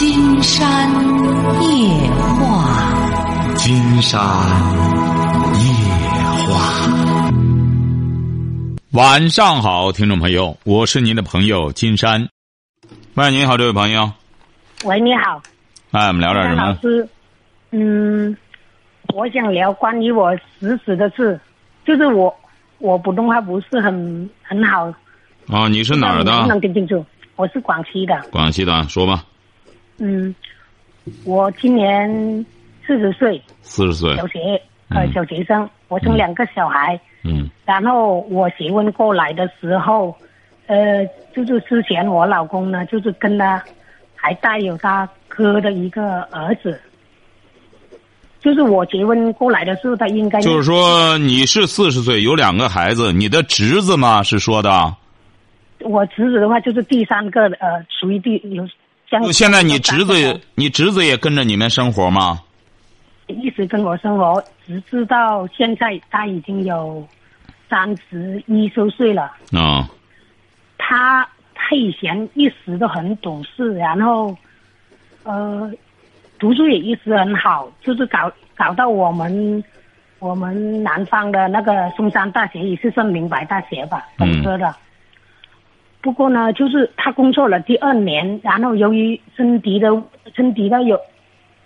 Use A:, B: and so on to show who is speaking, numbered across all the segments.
A: 金山夜话，
B: 金山夜话。晚上好，听众朋友，我是您的朋友金山。喂，你好，这位朋友。
C: 喂，你好。
B: 哎，我们聊点什么？
C: 老师，嗯，我想聊关于我侄子的事，就是我我普通话不是很很好。
B: 哦，你是哪儿的？
C: 能听清楚？我是广西的。
B: 广西的，说吧。
C: 嗯，我今年四十岁。
B: 四十岁。
C: 小学呃小学生，我生两个小孩。
B: 嗯。
C: 然后我结婚过来的时候，呃，就是之前我老公呢，就是跟他还带有他哥的一个儿子。就是我结婚过来的时候，他应该
B: 就是说你是四十岁，有两个孩子，你的侄子吗？是说的。
C: 我侄子的话就是第三个，呃，属于第有。
B: 现在你侄子，你侄子也跟着你们生活吗？
C: 一直跟我生活，直至到现在他已经有三十一周岁了。
B: 啊。
C: 他他以前一直都很懂事，然后，呃，读书也一直很好，就是搞搞到我们我们南方的那个嵩山大学也是算名牌大学吧，本科的。不过呢，就是他工作了第二年，然后由于身体的身体的有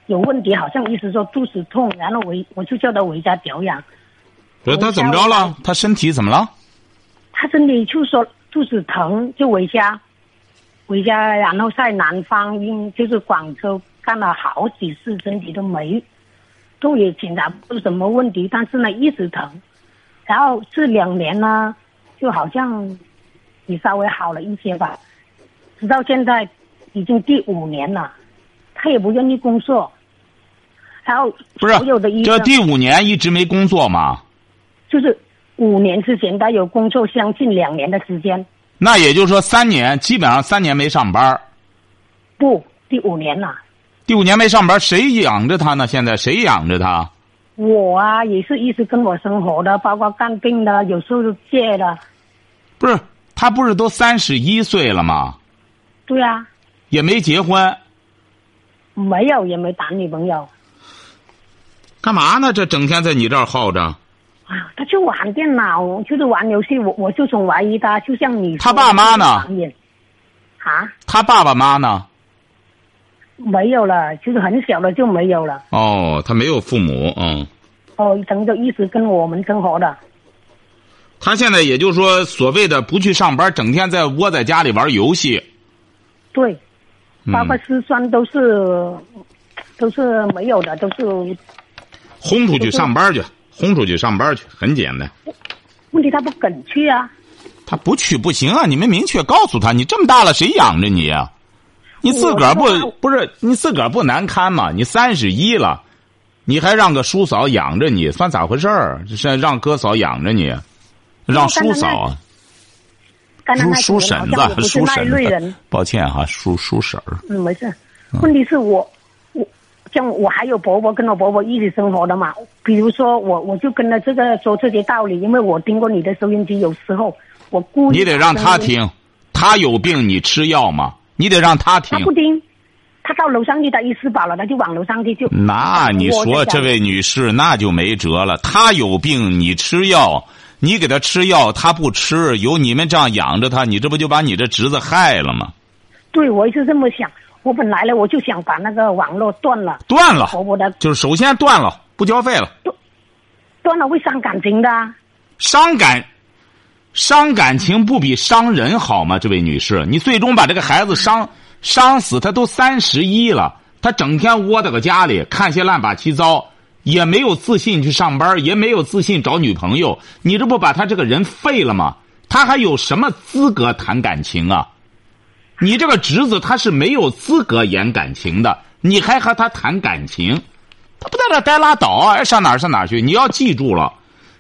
C: 有问题，好像一直说肚子痛，然后我我就叫他回家调养。
B: 不是他怎么着了？他身体怎么了？
C: 他身体就说肚子疼，就回家，回家，然后在南方，因就是广州干了好几次，身体都没，都也检查不出什么问题，但是呢一直疼，然后这两年呢，就好像。也稍微好了一些吧，直到现在已经第五年了，他也不愿意工作，然后
B: 不是这第五年一直没工作吗？
C: 就是五年之前他有工作，将近两年的时间。
B: 那也就是说三年，基本上三年没上班。
C: 不，第五年了。
B: 第五年没上班，谁养着他呢？现在谁养着他？
C: 我啊，也是一直跟我生活的，包括看病的，有时候借的。
B: 不是。他不是都三十一岁了吗？
C: 对呀。
B: 也没结婚。
C: 没有，也没谈女朋友。
B: 干嘛呢？这整天在你这儿耗着。
C: 啊，他就玩电脑，就是玩游戏。我我就总怀疑他，就像你。
B: 他爸妈呢？
C: 啊。
B: 他爸爸妈呢？
C: 没有了，就是很小的就没有了。
B: 哦，他没有父母，嗯。
C: 哦，等着一直跟我们生活的。
B: 他现在也就是说，所谓的不去上班，整天在窝在家里玩游戏。
C: 对，包括吃酸都是，都是没有的，都是。
B: 轰出去上班去，轰出去上班去，很简单。
C: 问题他不肯去啊。
B: 他不去不行啊！你们明确告诉他，你这么大了，谁养着你啊？你自个儿不不是你自个儿不难堪吗？你三十一了，你还让个叔嫂养着你，算咋回事儿？是让哥嫂养着你？让叔嫂啊，叔叔婶子，叔婶子，抱歉哈，叔叔婶儿。
C: 嗯，没事。问题是我，我像我还有伯伯跟我伯伯一起生活的嘛。比如说我，我就跟他这个说这些道理，因为我听过你的收音机，有时候我故
B: 意。你得让他听，他有病你吃药吗？你得让他听。
C: 他不听，他到楼上去，他一吃饱了，他就往楼上去就。
B: 那你说这位女士那就没辙了，他有病你吃药。你给他吃药，他不吃，有你们这样养着他，你这不就把你这侄子害了吗？
C: 对，我也是这么想。我本来呢，我就想把那个网络断了。
B: 断了。我的就是首先断了，不交费了。
C: 断，断了会伤感情的。
B: 伤感，伤感情不比伤人好吗？这位女士，你最终把这个孩子伤伤死，他都三十一了，他整天窝在个家里看些乱八七糟。也没有自信去上班，也没有自信找女朋友。你这不把他这个人废了吗？他还有什么资格谈感情啊？你这个侄子他是没有资格演感情的，你还和他谈感情？他不在这待拉倒啊！上哪儿上哪儿去？你要记住了，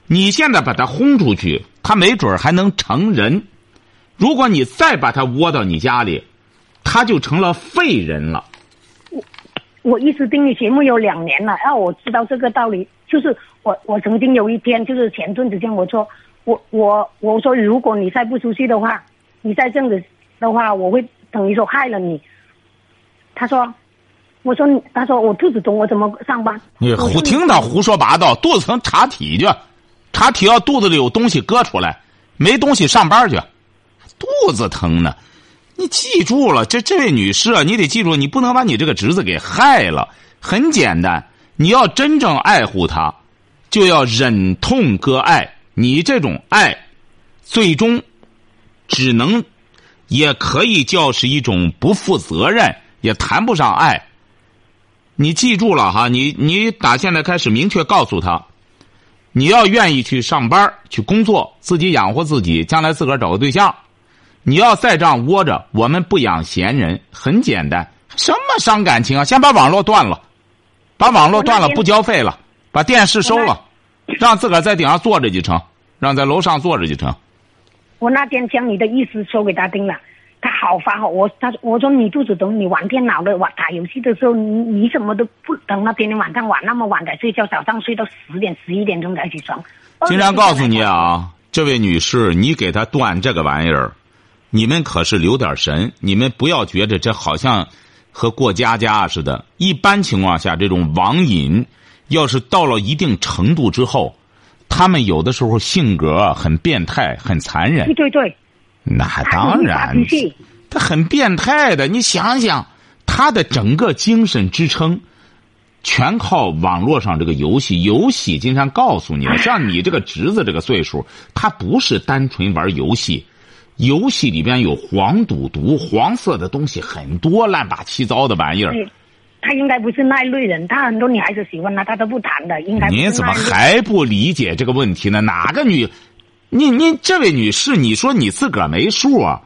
B: 你现在把他轰出去，他没准还能成人。如果你再把他窝到你家里，他就成了废人了。
C: 我一直听你节目有两年了，然后我知道这个道理。就是我，我曾经有一天，就是前段时间，我说，我我我说，如果你再不出去的话，你再这样子的话，我会等于说害了你。他说，我说，他说我肚子疼，我怎么上班？
B: 你胡听他胡说八道，肚子疼查体去，查体要肚子里有东西割出来，没东西上班去，肚子疼呢。你记住了，这这位女士啊，你得记住，你不能把你这个侄子给害了。很简单，你要真正爱护他，就要忍痛割爱。你这种爱，最终只能，也可以叫是一种不负责任，也谈不上爱。你记住了哈，你你打现在开始明确告诉他，你要愿意去上班去工作，自己养活自己，将来自个儿找个对象。你要再这样窝着，我们不养闲人。很简单，什么伤感情啊？先把网络断了，把网络断了，不交费了，把电视收了，让自个儿在顶上坐着就成，让在楼上坐着就成。
C: 我那天将你的意思说给他听了，他好发火。我他我说你肚子疼，你玩电脑的玩打游戏的时候，你你怎么都不等到天天晚上玩那么晚才睡觉，早上睡到十点十一点钟才起床。
B: 经常告诉你啊，这位女士，你给他断这个玩意儿。你们可是留点神，你们不要觉着这好像和过家家似的。一般情况下，这种网瘾要是到了一定程度之后，他们有的时候性格很变态、很残忍。
C: 对对对，
B: 那当然，他很变态的。你想想，他的整个精神支撑全靠网络上这个游戏。游戏经常告诉你了，像你这个侄子这个岁数，他不是单纯玩游戏。游戏里边有黄赌毒，黄色的东西很多，乱八七糟的玩意儿。
C: 他应该不是那类人，他很多女孩子喜欢他，他都不谈的。应该
B: 您怎么还不理解这个问题呢？哪个女？你你这位女士，你说你自个儿没数啊？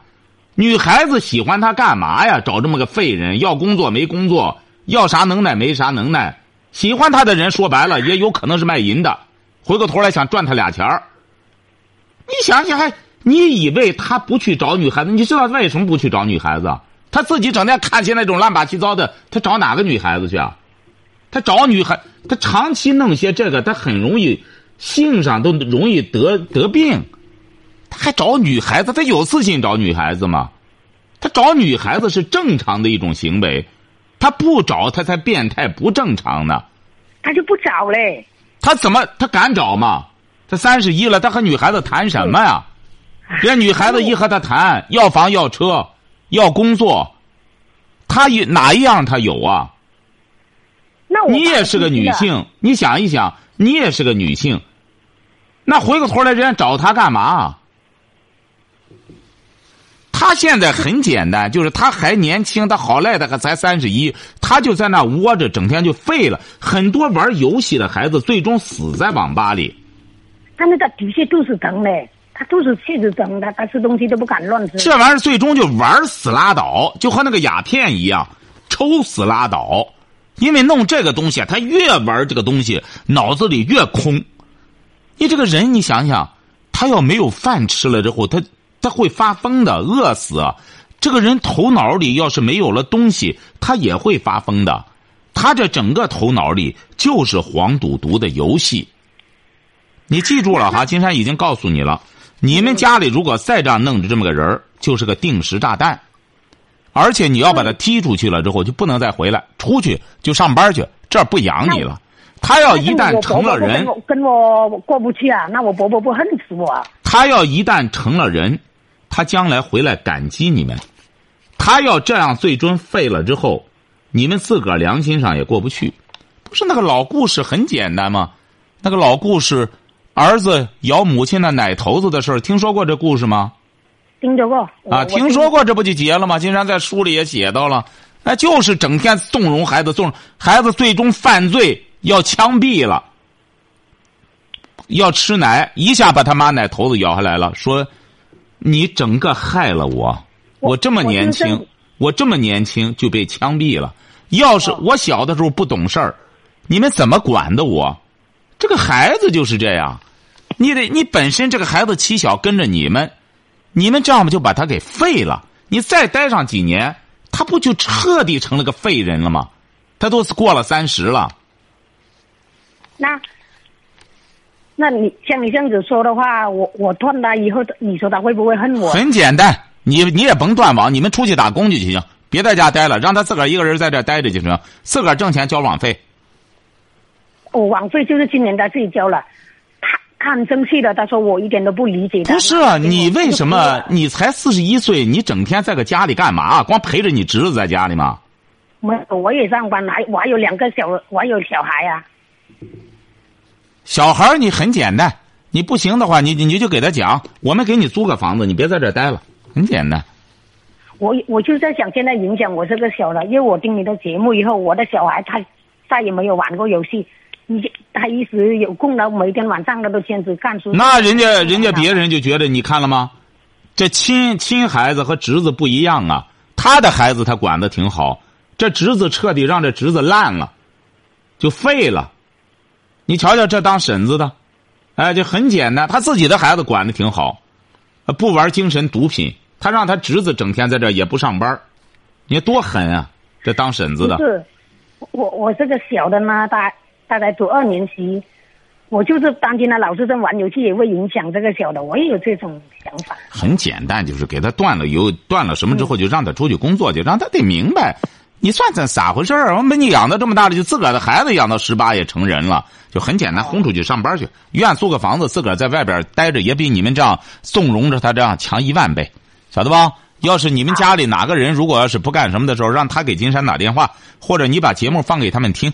B: 女孩子喜欢他干嘛呀？找这么个废人，要工作没工作，要啥能耐没啥能耐。喜欢他的人说白了，也有可能是卖淫的，回过头来想赚他俩钱儿。你想想还。你以为他不去找女孩子？你知道为什么不去找女孩子？他自己整天看些那种乱七八糟的，他找哪个女孩子去啊？他找女孩，他长期弄些这个，他很容易性上都容易得得病。他还找女孩子？他有自信找女孩子吗？他找女孩子是正常的一种行为，他不找他才变态不正常呢。
C: 他就不找嘞。
B: 他怎么他敢找吗？他三十一了，他和女孩子谈什么呀？这女孩子一和他谈要房要车要工作，他有哪一样他有啊？
C: 那
B: 你也是个女性，你想一想，你也是个女性，那回过头来人家找他干嘛？他现在很简单，就是他还年轻，他好赖的还才三十一，他就在那窝着，整天就废了。很多玩游戏的孩子最终死在网吧里。
C: 他那个的确肚子疼嘞。他都是气质疼，他他吃东西都不敢乱吃。
B: 这玩意儿最终就玩死拉倒，就和那个鸦片一样，抽死拉倒。因为弄这个东西，他越玩这个东西，脑子里越空。你这个人，你想想，他要没有饭吃了之后，他他会发疯的，饿死。这个人头脑里要是没有了东西，他也会发疯的。他这整个头脑里就是黄赌毒的游戏。你记住了哈，金山已经告诉你了。你们家里如果再这样弄着这么个人儿，就是个定时炸弹，而且你要把他踢出去了之后，就不能再回来，出去就上班去，这不养你了。他要一旦成了人，
C: 跟我过不去啊，那我伯伯不恨死我。
B: 他要一旦成了人，他将来回来感激你们。他要这样最终废了之后，你们自个儿良心上也过不去。不是那个老故事很简单吗？那个老故事。儿子咬母亲的奶头子的事儿，听说过这故事吗？
C: 听说过
B: 啊，听说过，这不就结了吗？金山在书里也写到了，那，就是整天纵容孩子，纵孩子最终犯罪要枪毙了，要吃奶，一下把他妈奶头子咬下来了，说你整个害了我，我这么年轻，我这么年轻就被枪毙了。要是我小的时候不懂事儿，你们怎么管的我？这个孩子就是这样。你得，你本身这个孩子起小跟着你们，你们这样不就把他给废了？你再待上几年，他不就彻底成了个废人了吗？他都是过了三十了。
C: 那，那你像你这样子说的话，我我断他以后，你说他会不会恨我？
B: 很简单，你你也甭断网，你们出去打工去就行，别在家待了，让他自个儿一个人在这待着就行，自个儿挣钱交网费。
C: 我网费就是今年他自己交了，他他很生气的，他说我一点都不理解他。
B: 不是啊，你为什么你才四十一岁，你整天在个家里干嘛？光陪着你侄子在家里吗？
C: 没有，我也上班，还我还有两个小，我还有小孩啊。
B: 小孩你很简单，你不行的话，你你你就给他讲，我们给你租个房子，你别在这儿待了，很简单。
C: 我我就在想，现在影响我这个小的，因为我听你的节目以后，我的小孩他再也没有玩过游戏，你他一直有空了，每天晚上他都坚持看书。
B: 那人家人家别人就觉得你看了吗？这亲亲孩子和侄子不一样啊，他的孩子他管的挺好，这侄子彻底让这侄子烂了，就废了。你瞧瞧这当婶子的，哎，就很简单，他自己的孩子管的挺好，不玩精神毒品。他让他侄子整天在这也不上班，你多狠啊！这当婶子的。
C: 是，我我这个小的呢，大大概读二年级，我就是担心他老是在玩游戏，也会影响这个小的。我也有这种想法。
B: 很简单，就是给他断了油，断了什么之后，就让他出去工作去，让他得明白，你算算咋回事儿？我把你养到这么大了，就自个儿的孩子养到十八也成人了，就很简单，轰出去上班去，愿租个房子，自个儿在外边待着，也比你们这样纵容着他这样强一万倍。晓得吧？要是你们家里哪个人如果要是不干什么的时候，让他给金山打电话，或者你把节目放给他们听，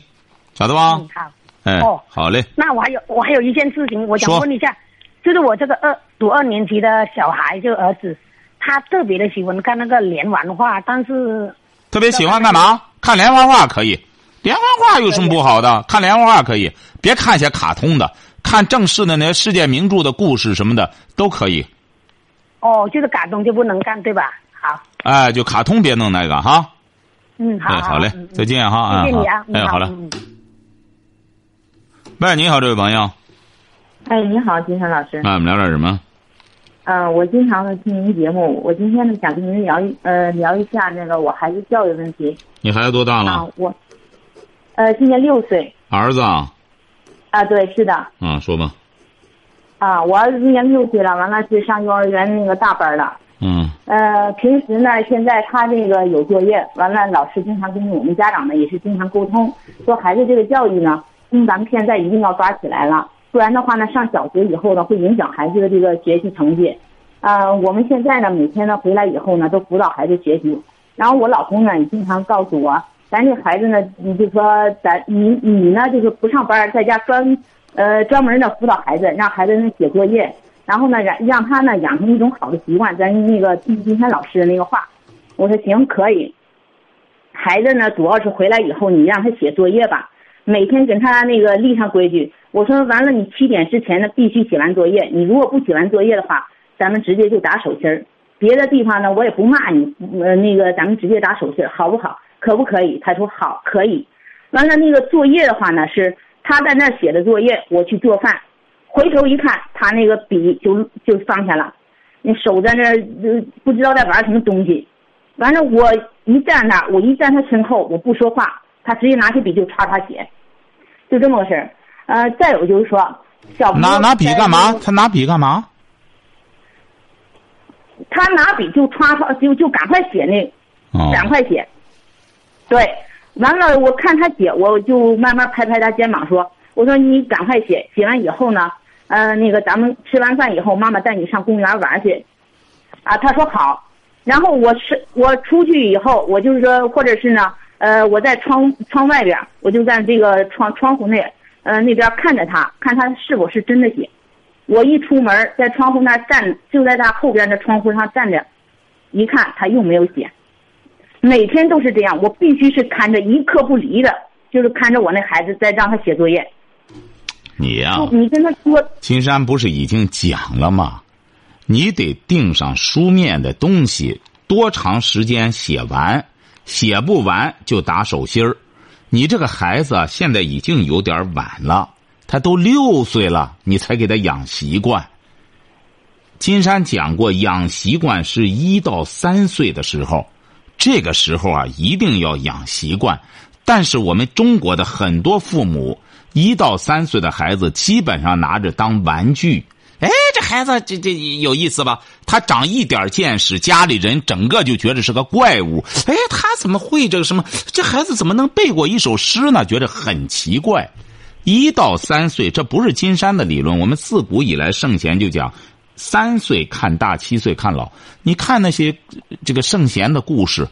B: 晓得吧？
C: 嗯，好。
B: 哎，
C: 哦，
B: 好嘞。
C: 那我还有我还有一件事情，我想问一下，就是我这个二读二年级的小孩，就儿子，他特别的喜欢看那个连环画，但是
B: 特别喜欢干嘛？看连环画可以，连环画有什么不好的？看连环画可以，别看些卡通的，看正式的那些世界名著的故事什么的都可以。
C: 哦，就是卡通就不能干，对吧？好。
B: 哎，就卡通别弄那个哈。
C: 嗯，好。
B: 哎，好嘞，再见
C: 哈。谢谢你啊。
B: 哎，好了。喂，你好，这位朋友。
D: 哎，你好，金山老师。
B: 那我们聊点什么？
D: 嗯，我经常的听您节目，我今天呢想跟您聊一呃聊一下那个我孩子教育问题。
B: 你孩子多大了？
D: 啊，我，呃，今年六岁。
B: 儿子啊。
D: 啊，对，是的。
B: 啊，说吧。
D: 啊，我儿子今年六岁了，完了是上幼儿园那个大班了。
B: 嗯。
D: 呃，平时呢，现在他这个有作业，完了老师经常跟我们家长呢也是经常沟通，说孩子这个教育呢，咱们现在一定要抓起来了，不然的话呢，上小学以后呢会影响孩子的这个学习成绩。啊，我们现在呢每天呢回来以后呢都辅导孩子学习，然后我老公呢也经常告诉我，咱这孩子呢，你就说咱你你呢就是不上班，在家专。呃，专门的辅导孩子，让孩子能写作业，然后呢，让让他呢养成一种好的习惯。咱那个听今天老师的那个话，我说行可以。孩子呢，主要是回来以后，你让他写作业吧，每天给他那个立上规矩。我说完了，你七点之前呢必须写完作业，你如果不写完作业的话，咱们直接就打手心儿。别的地方呢，我也不骂你，呃，那个咱们直接打手心儿，好不好？可不可以？他说好，可以。完了，那个作业的话呢是。他在那写的作业，我去做饭，回头一看，他那个笔就就放下了，那手在那不知道在玩什么东西。完了，我一站那，我一站他身后，我不说话，他直接拿起笔就歘歘写，就这么个事儿。呃，再有就是说，小
B: 拿拿笔干嘛？他拿笔干嘛？
D: 他拿笔就歘歘就就赶快写那，赶快写，对。完了，我看他写，我就慢慢拍拍他肩膀说：“我说你赶快写，写完以后呢，呃，那个咱们吃完饭以后，妈妈带你上公园玩去。”啊，他说好。然后我是我出去以后，我就是说，或者是呢，呃，我在窗窗外边，我就在这个窗窗户内，呃，那边看着他，看他是否是真的写。我一出门，在窗户那站，就在他后边的窗户上站着，一看他又没有写。每天都是这样，我必须是看着一刻不离的，就是看着我那孩子在让他写作业。
B: 你呀，
D: 你跟他说，
B: 金山不是已经讲了吗？你得定上书面的东西，多长时间写完，写不完就打手心儿。你这个孩子现在已经有点晚了，他都六岁了，你才给他养习惯。金山讲过，养习惯是一到三岁的时候。这个时候啊，一定要养习惯。但是我们中国的很多父母，一到三岁的孩子基本上拿着当玩具，哎，这孩子这这有意思吧？他长一点见识，家里人整个就觉得是个怪物。哎，他怎么会这个什么？这孩子怎么能背过一首诗呢？觉得很奇怪。一到三岁，这不是金山的理论。我们自古以来圣贤就讲，三岁看大，七岁看老。你看那些这个圣贤的故事，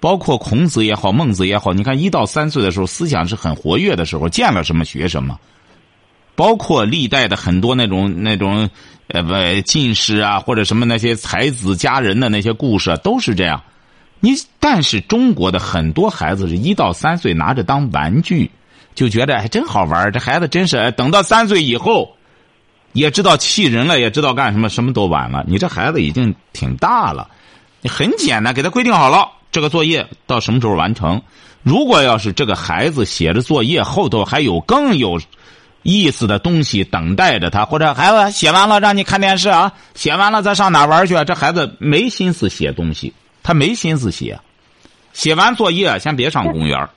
B: 包括孔子也好，孟子也好，你看一到三岁的时候，思想是很活跃的时候，见了什么学什么。包括历代的很多那种那种呃不进士啊，或者什么那些才子佳人的那些故事，都是这样。你但是中国的很多孩子是一到三岁拿着当玩具。就觉得哎真好玩这孩子真是等到三岁以后，也知道气人了，也知道干什么，什么都晚了。你这孩子已经挺大了，你很简单，给他规定好了这个作业到什么时候完成。如果要是这个孩子写着作业后头还有更有意思的东西等待着他，或者孩子写完了让你看电视啊，写完了再上哪玩去？啊这孩子没心思写东西，他没心思写。写完作业先别上公园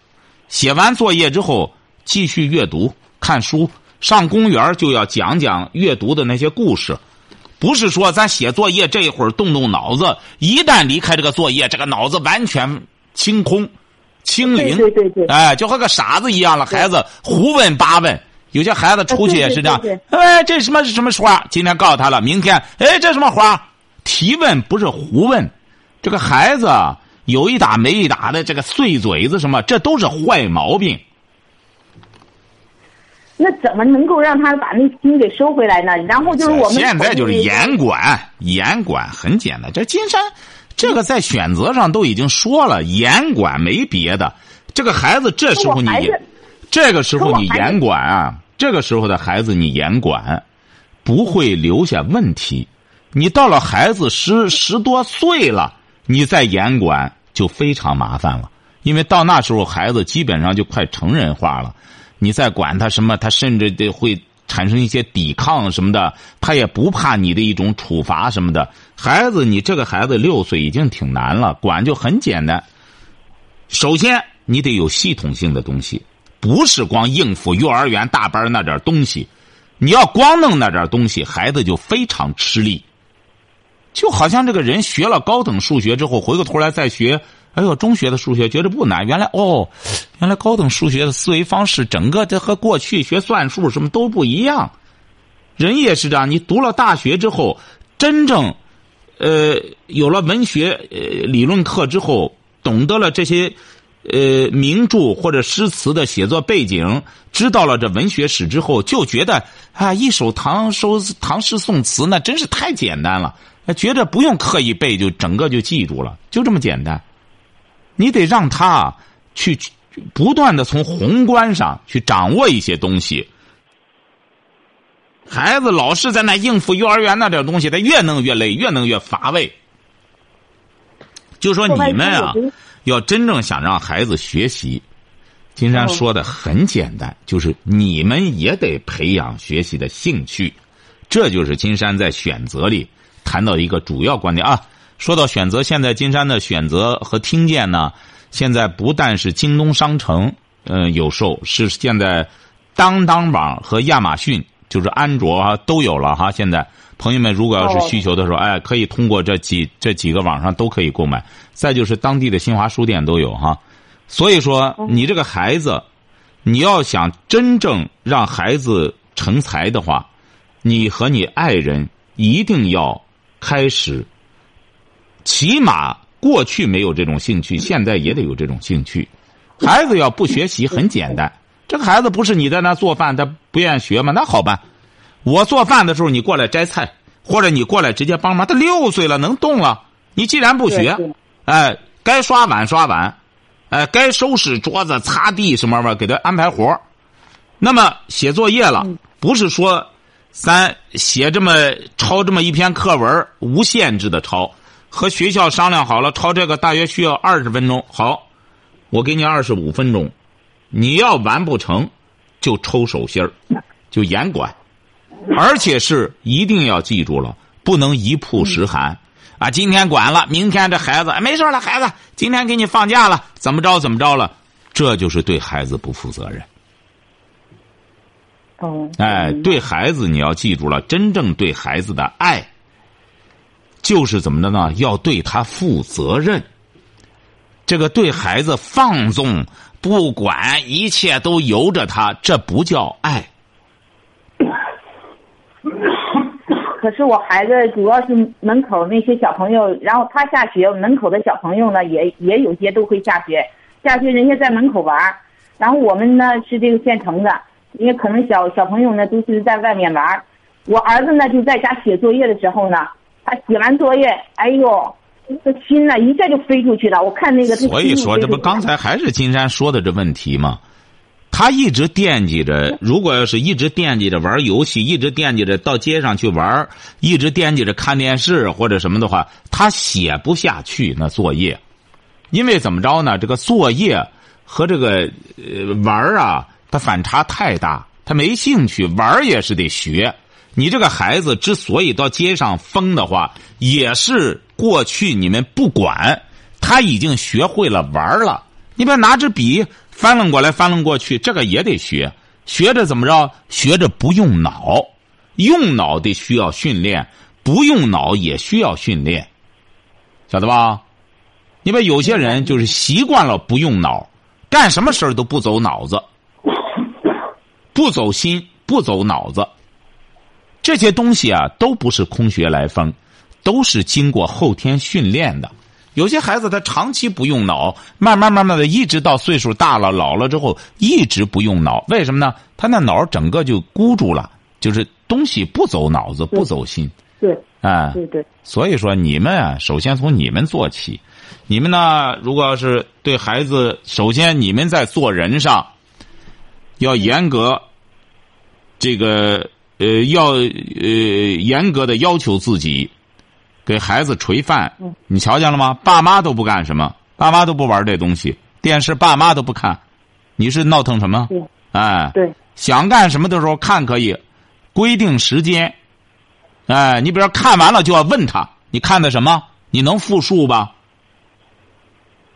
B: 写完作业之后。继续阅读、看书，上公园就要讲讲阅读的那些故事，不是说咱写作业这一会儿动动脑子，一旦离开这个作业，这个脑子完全清空、清零，
D: 对对对，
B: 哎，就和个傻子一样了。孩子胡问八问，有些孩子出去也是这样，哎，这什么是什么花？今天告诉他了，明天，哎，这什么花？提问不是胡问，这个孩子有一打没一打的，这个碎嘴子什么，这都是坏毛病。
D: 那怎么能够让他把那心给收回来呢？然后就是我们
B: 现在就是严管，严管很简单。这金山，这个在选择上都已经说了，严管没别的。这个孩子这时候你，这个时候你严管啊，这个时候的孩子你严管，不会留下问题。你到了孩子十十多岁了，你再严管就非常麻烦了，因为到那时候孩子基本上就快成人化了。你再管他什么，他甚至得会产生一些抵抗什么的，他也不怕你的一种处罚什么的。孩子，你这个孩子六岁已经挺难了，管就很简单。首先，你得有系统性的东西，不是光应付幼儿园大班那点东西。你要光弄那点东西，孩子就非常吃力。就好像这个人学了高等数学之后，回过头来再学。哎呦，中学的数学觉得不难。原来哦，原来高等数学的思维方式，整个这和过去学算术什么都不一样。人也是这样，你读了大学之后，真正，呃，有了文学呃理论课之后，懂得了这些，呃，名著或者诗词的写作背景，知道了这文学史之后，就觉得啊，一首唐收唐诗宋词那真是太简单了，觉得不用刻意背就整个就记住了，就这么简单。你得让他去不断的从宏观上去掌握一些东西。孩子老是在那应付幼儿园那点东西，他越弄越累，越弄越乏味。就说你们啊，要真正想让孩子学习，金山说的很简单，就是你们也得培养学习的兴趣。这就是金山在选择里谈到一个主要观点啊。说到选择，现在金山的选择和听见呢，现在不但是京东商城嗯有售，是现在当当网和亚马逊，就是安卓啊都有了哈。现在朋友们如果要是需求的时候，哎，可以通过这几这几个网上都可以购买。再就是当地的新华书店都有哈。所以说，你这个孩子，你要想真正让孩子成才的话，你和你爱人一定要开始。起码过去没有这种兴趣，现在也得有这种兴趣。孩子要不学习很简单，这个孩子不是你在那做饭，他不愿意学吗？那好办，我做饭的时候你过来摘菜，或者你过来直接帮忙。他六岁了，能动了。你既然不学，哎，该刷碗刷碗，哎，该收拾桌子擦地什么玩意儿，给他安排活那么写作业了，不是说咱写这么抄这么一篇课文无限制的抄。和学校商量好了，抄这个大约需要二十分钟。好，我给你二十五分钟，你要完不成，就抽手心儿，就严管，而且是一定要记住了，不能一曝十寒啊！今天管了，明天这孩子没事了，孩子今天给你放假了，怎么着怎么着了，这就是对孩子不负责任。
D: 哦。
B: 哎，对孩子你要记住了，真正对孩子的爱，就是怎么着呢？要对他负责任。这个对孩子放纵，不管一切都由着他，这不叫爱。
D: 可是我孩子主要是门口那些小朋友，然后他下学，门口的小朋友呢也也有些都会下学，下学人家在门口玩，然后我们呢是这个县城的，因为可能小小朋友呢都是在外面玩，我儿子呢就在家写作业的时候呢，他写完作业，哎呦，这心呢一下就飞出去了，我看那个
B: 所以说，这不刚才还是金山说的这问题吗？他一直惦记着，如果要是一直惦记着玩游戏，一直惦记着到街上去玩，一直惦记着看电视或者什么的话，他写不下去那作业，因为怎么着呢？这个作业和这个呃玩啊，它反差太大，他没兴趣，玩也是得学。你这个孩子之所以到街上疯的话，也是过去你们不管，他已经学会了玩了。你别拿支笔翻楞过来翻楞过去，这个也得学。学着怎么着？学着不用脑，用脑得需要训练，不用脑也需要训练，晓得吧？你别有些人就是习惯了不用脑，干什么事儿都不走脑子，不走心，不走脑子。这些东西啊，都不是空穴来风，都是经过后天训练的。有些孩子他长期不用脑，慢慢慢慢的，一直到岁数大了、老了之后，一直不用脑。为什么呢？他那脑整个就箍住了，就是东西不走脑子，不走心。
D: 对
B: 哎，
D: 对对，
B: 所以说你们啊，首先从你们做起。你们呢，如果要是对孩子，首先你们在做人上要严格，这个呃要呃严格的要求自己，给孩子捶饭。你瞧见了吗？爸妈都不干什么，爸妈都不玩这东西，电视爸妈都不看，你是闹腾什么？
D: 对
B: 哎，
D: 对
B: 想干什么的时候看可以，规定时间。哎，你比如说看完了就要问他，你看的什么？你能复述吧？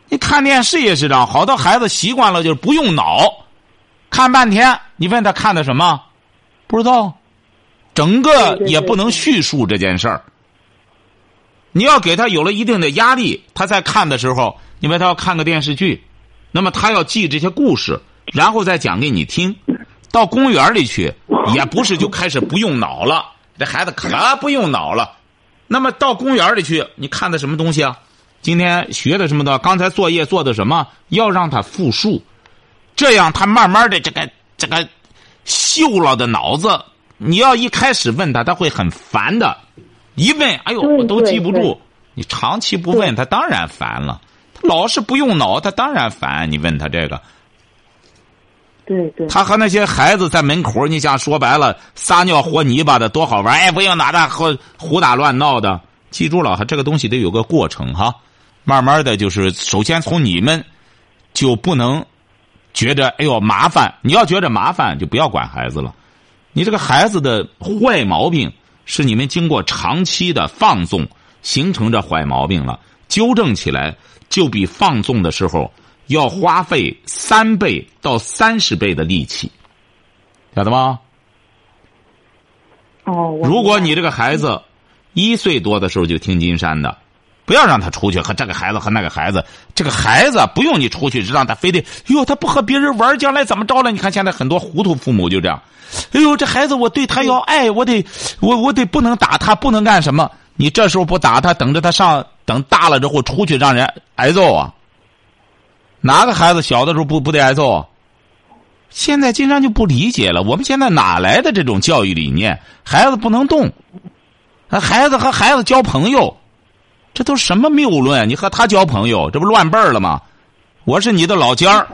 B: 你看电视也是这样，好多孩子习惯了就是不用脑，看半天，你问他看的什么，不知道，整个也不能叙述这件事儿。你要给他有了一定的压力，他在看的时候，你问他要看个电视剧，那么他要记这些故事，然后再讲给你听。到公园里去，也不是就开始不用脑了，这孩子可不用脑了。那么到公园里去，你看的什么东西啊？今天学的什么的？刚才作业做的什么？要让他复述，这样他慢慢的这个这个锈了的脑子，你要一开始问他，他会很烦的。一问，哎呦，我都记不住。你长期不问他，当然烦了。他老是不用脑，他当然烦。你问他这个，
D: 对对，
B: 他和那些孩子在门口，你想说白了，撒尿和泥巴的多好玩！哎，不用拿着和胡打乱闹的。记住了，哈，这个东西得有个过程哈。慢慢的就是，首先从你们就不能觉着哎呦麻烦。你要觉着麻烦，就不要管孩子了。你这个孩子的坏毛病是你们经过长期的放纵形成这坏毛病了，纠正起来就比放纵的时候要花费三倍到三十倍的力气，晓得吗？
D: 哦，
B: 如果你这个孩子一岁多的时候就听金山的，不要让他出去和这个孩子和那个孩子。这个孩子不用你出去，让他非得哟，他不和别人玩，将来怎么着了？你看现在很多糊涂父母就这样，哎呦，这孩子我对他要爱，我得我我得不能打他，不能干什么？你这时候不打他，等着他上等大了之后出去让人挨揍啊？哪个孩子小的时候不不得挨揍啊？现在经常就不理解了，我们现在哪来的这种教育理念？孩子不能动，孩子和孩子交朋友，这都什么谬论？你和他交朋友，这不乱辈儿了吗？我是你的老家儿，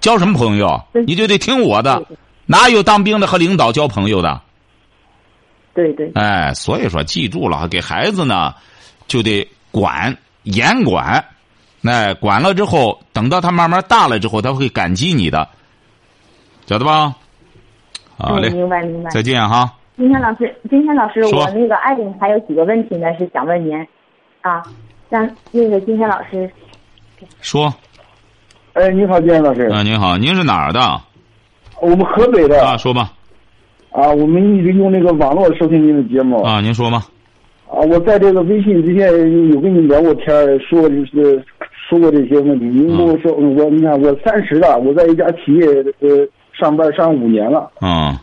B: 交什么朋友？你就得听我的，哪有当兵的和领导交朋友的？
D: 对对
B: 哎，所以说记住了，给孩子呢，就得管严管，那管了之后，等到他慢慢大了之后，他会感激你的，晓得吧？好嘞
D: 嗯，明白明白。
B: 再见哈。
D: 今天老师，今天老师，我那个爱人还有几个问题呢，是想问您，啊，让那个金山老师，
B: 说，
E: 哎，你好，金山老师。
B: 啊，您好，您是哪儿的？
E: 我们河北的。
B: 啊，说吧。
E: 啊，我们一直用那个网络收听您的节目
B: 啊，您说吗？
E: 啊，我在这个微信之前有跟你聊过天儿，说就是说过这些问题。您跟我说，我你看我三十了，我在一家企业呃上班上五年了。
B: 啊，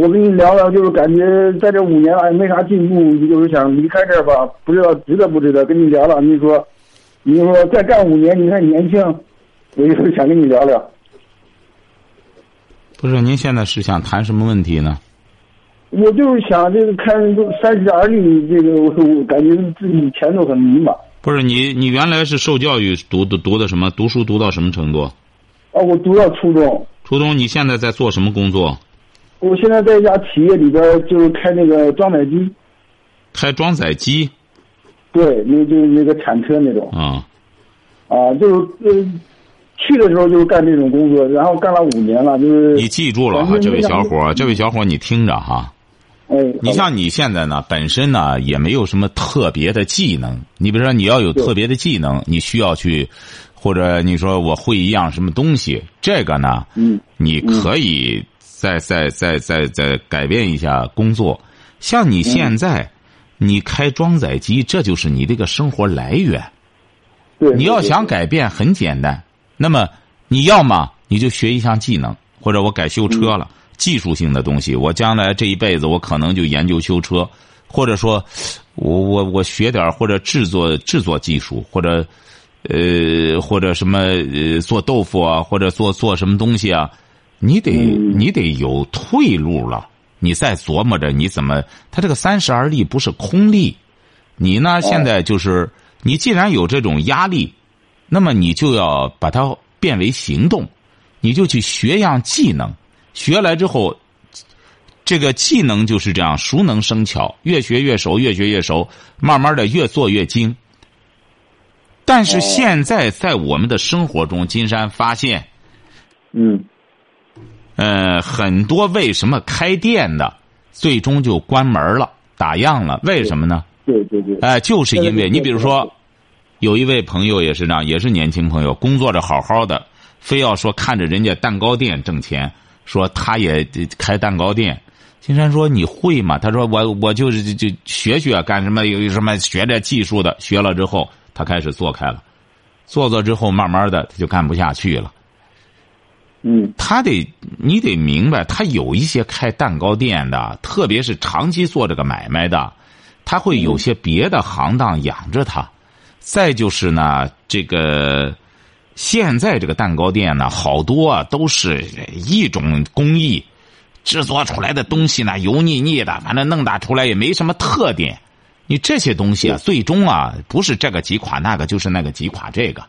E: 我跟你聊聊，就是感觉在这五年来没啥进步，就是想离开这儿吧，不知道值得不值得。跟你聊聊，你说，你说再干五年，你看年轻，我就是想跟你聊聊。
B: 不是，您现在是想谈什么问题呢？
E: 我就是想这个看三十而立，这个我感觉自己前途很迷茫。
B: 不是你，你原来是受教育读的读的什么？读书读到什么程度？
E: 啊，我读到初中。
B: 初中，你现在在做什么工作？
E: 我现在在一家企业里边，就是开那个装载机。
B: 开装载机。
E: 对，那就是那个铲车那种。
B: 啊。
E: 啊，就是呃，去的时候就是干这种工作，然后干了五年了，就是。
B: 你记住了哈，这位小伙，这位小伙，你听着哈。
E: 哎，
B: 你像你现在呢，本身呢也没有什么特别的技能。你比如说，你要有特别的技能，你需要去，或者你说我会一样什么东西，这个呢，
E: 嗯，
B: 你可以再再再再再改变一下工作。像你现在，你开装载机，这就是你这个生活来源。
E: 对，
B: 你要想改变很简单，那么你要么你就学一项技能，或者我改修车了。技术性的东西，我将来这一辈子我可能就研究修车，或者说，我我我学点或者制作制作技术，或者，呃或者什么呃做豆腐啊，或者做做什么东西啊，你得你得有退路了，你再琢磨着你怎么，他这个三十而立不是空立，你呢现在就是你既然有这种压力，那么你就要把它变为行动，你就去学样技能。学来之后，这个技能就是这样，熟能生巧，越学越熟，越学越熟，慢慢的越做越精。但是现在在我们的生活中，金山发现，
E: 嗯，
B: 呃，很多为什么开店的最终就关门了、打烊了？为什么呢？
E: 对对对。
B: 哎，就是因为你比如说，有一位朋友也是这样，也是年轻朋友，工作着好好的，非要说看着人家蛋糕店挣钱。说他也开蛋糕店，金山说你会吗？他说我我就是就学学干什么有什么学这技术的，学了之后他开始做开了，做做之后慢慢的他就干不下去了。
E: 嗯，
B: 他得你得明白，他有一些开蛋糕店的，特别是长期做这个买卖的，他会有些别的行当养着他。再就是呢，这个。现在这个蛋糕店呢，好多啊都是一种工艺制作出来的东西呢，油腻腻的，反正弄打出来也没什么特点。你这些东西啊，最终啊不是这个挤垮那个，就是那个挤垮这个。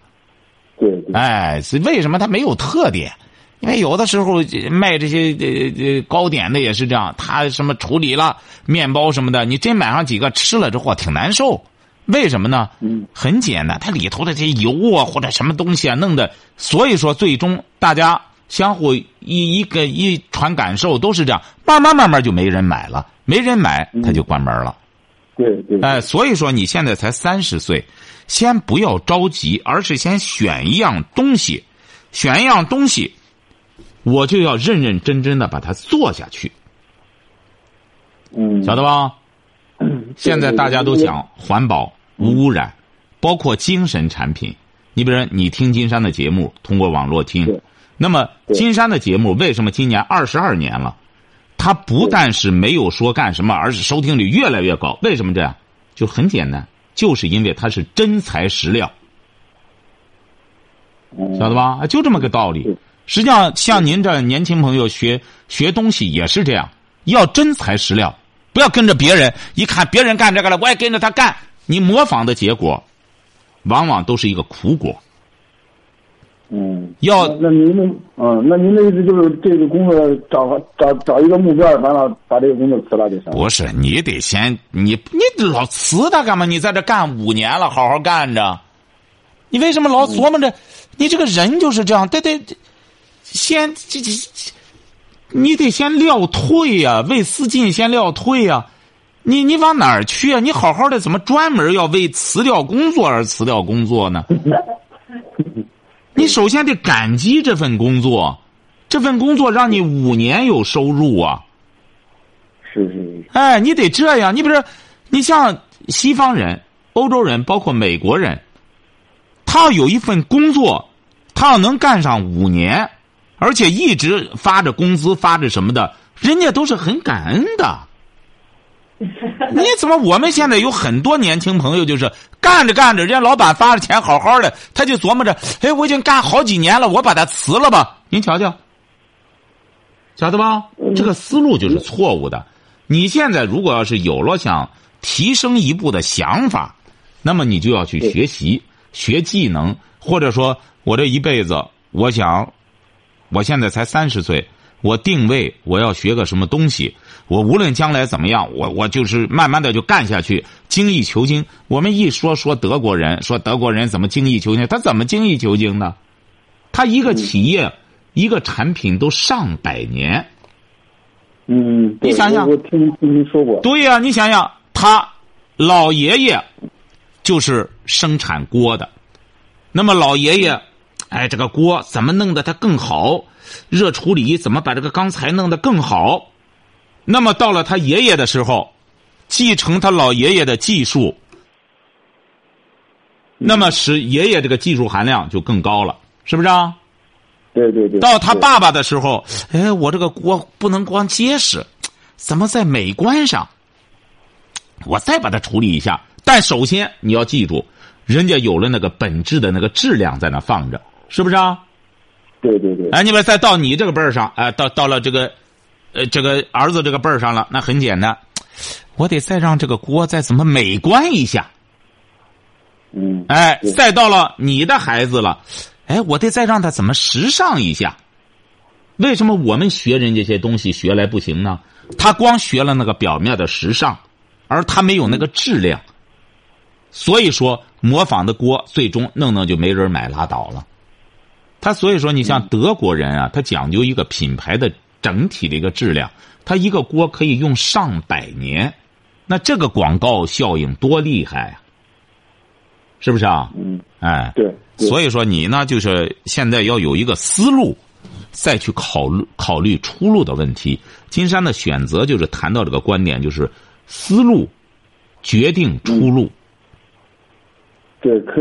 E: 对。
B: 哎，为什么它没有特点？因为有的时候卖这些呃呃糕点的也是这样，他什么处理了面包什么的，你真买上几个吃了之后挺难受。为什么呢？
E: 嗯，
B: 很简单，它里头的这些油啊或者什么东西啊弄的，所以说最终大家相互一一个一传感受都是这样，慢慢慢慢就没人买了，没人买他就关门了。
E: 对对。
B: 哎，所以说你现在才三十岁，先不要着急，而是先选一样东西，选一样东西，我就要认认真真的把它做下去。
E: 嗯，
B: 晓得吧？现在大家都讲环保、无污染，包括精神产品。你比如说，你听金山的节目，通过网络听，那么金山的节目为什么今年二十二年了？它不但是没有说干什么，而是收听率越来越高。为什么这样？就很简单，就是因为它是真材实料，晓得吧？就这么个道理。实际上，像您这年轻朋友学学东西也是这样，要真材实料。不要跟着别人，一看别人干这个了，我也跟着他干。你模仿的结果，往往都是一个苦果。
E: 嗯，
B: 要
E: 那您的嗯，那您的意思就是这个工作找找找一个目标，完了把这个工作辞了就行。
B: 不是，你得先你你老辞他干嘛？你在这干五年了，好好干着。你为什么老琢磨着？你这个人就是这样，得得先这这。你得先撂退呀，为思进先撂退呀。你你往哪儿去啊？你好好的，怎么专门要为辞掉工作而辞掉工作呢？你首先得感激这份工作，这份工作让你五年有收入啊。
E: 是是是，
B: 哎，你得这样。你比如说，你像西方人、欧洲人，包括美国人，他要有一份工作，他要能干上五年，而且一直发着工资、发着什么的，人家都是很感恩的。你怎么？我们现在有很多年轻朋友，就是干着干着，人家老板发着钱好好的，他就琢磨着：哎，我已经干好几年了，我把他辞了吧？您瞧瞧，晓得吧？这个思路就是错误的。你现在如果要是有了想提升一步的想法，那么你就要去学习、学技能，或者说，我这一辈子，我想，我现在才三十岁，我定位我要学个什么东西。我无论将来怎么样，我我就是慢慢的就干下去，精益求精。我们一说说德国人，说德国人怎么精益求精，他怎么精益求精呢？他一个企业、一个产品都上百年。
E: 嗯，
B: 你想想
E: 我我听听您说过，
B: 对呀、你想想，他老爷爷就是生产锅的，那么老爷爷，哎，这个锅怎么弄得它更好？热处理怎么把这个钢材弄得更好？那么到了他爷爷的时候，继承他老爷爷的技术，那么使爷爷这个技术含量就更高了，是不是啊？
E: 对对对。对
B: 到他爸爸的时候，哎，我这个锅不能光结实，怎么在美观上，我再把它处理一下。但首先你要记住，人家有了那个本质的那个质量在那放着，是不是啊？
E: 对对对，
B: 哎，你们再到你这个辈儿上，哎，到到了这个，呃，这个儿子这个辈儿上了，那很简单，我得再让这个锅再怎么美观一下。
E: 嗯，
B: 哎，再到了你的孩子了，哎，我得再让他怎么时尚一下。为什么我们学人这些东西学来不行呢？他光学了那个表面的时尚，而他没有那个质量。所以说，模仿的锅最终弄弄就没人买拉倒了。他所以说，你像德国人啊，他讲究一个品牌的整体的一个质量，他一个锅可以用上百年，那这个广告效应多厉害啊、是不是啊？
E: 嗯，
B: 哎，
E: 对，对
B: 所以说你呢，就是现在要有一个思路，再去考虑考虑出路的问题。金山的选择就是谈到这个观点，就是思路决定出路。
E: 对，可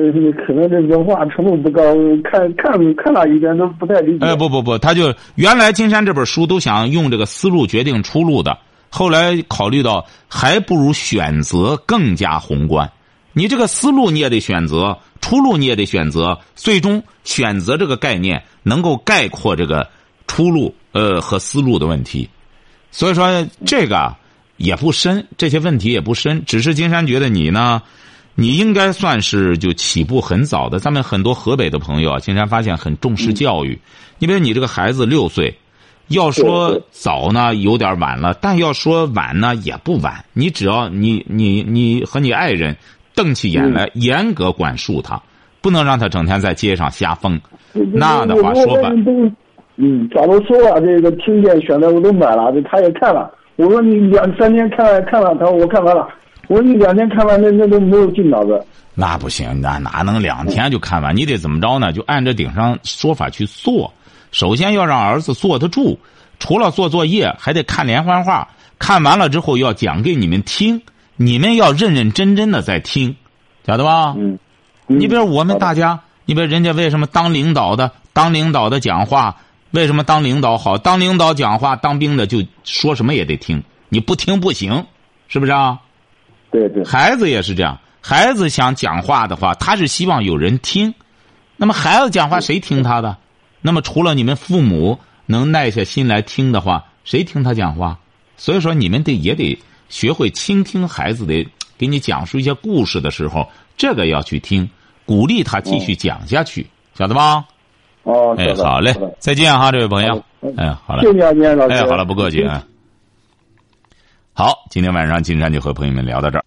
E: 可能这文化程度不高，看看看了一点都不太理解。
B: 哎，不不不，他就原来金山这本书都想用这个思路决定出路的，后来考虑到还不如选择更加宏观。你这个思路你也得选择，出路你也得选择，最终选择这个概念能够概括这个出路呃和思路的问题。所以说这个也不深，这些问题也不深，只是金山觉得你呢。你应该算是就起步很早的。咱们很多河北的朋友啊，金山发现很重视教育。你比如你这个孩子六岁，要说早呢有点晚了，但要说晚呢也不晚。你只要你你你和你爱人瞪起眼来，严格管束他，不能让他整天在街上瞎疯。那的话说
E: 吧，嗯，早都说了，这个听见选择我都买了，这他也看了。我说你两三天看看了，他说我看完了。我说你两天看完，那那都没有进脑子。
B: 那不行，那哪能两天就看完？你得怎么着呢？就按着顶上说法去做。首先要让儿子坐得住，除了做作业，还得看连环画。看完了之后要讲给你们听，你们要认认真真的在听，晓得吧？
E: 嗯，
B: 你比如我们大家，你比如人家为什么当领导的，当领导的讲话，为什么当领导好？当领导讲话，当兵的就说什么也得听，你不听不行，是不是啊？
E: 对对，
B: 孩子也是这样，孩子想讲话的话，他是希望有人听。那么孩子讲话谁听他的？那么除了你们父母能耐下心来听的话，谁听他讲话？所以说你们得也得学会倾听孩子的给你讲述一些故事的时候，这个要去听，鼓励他继续讲下去，晓得吧？
E: 哦，
B: 哎，好嘞，再见哈，这位朋友哎，好嘞
E: 谢。谢你啊。
B: 哎，好了，不客气啊。好，今天晚上金山就和朋友们聊到这儿。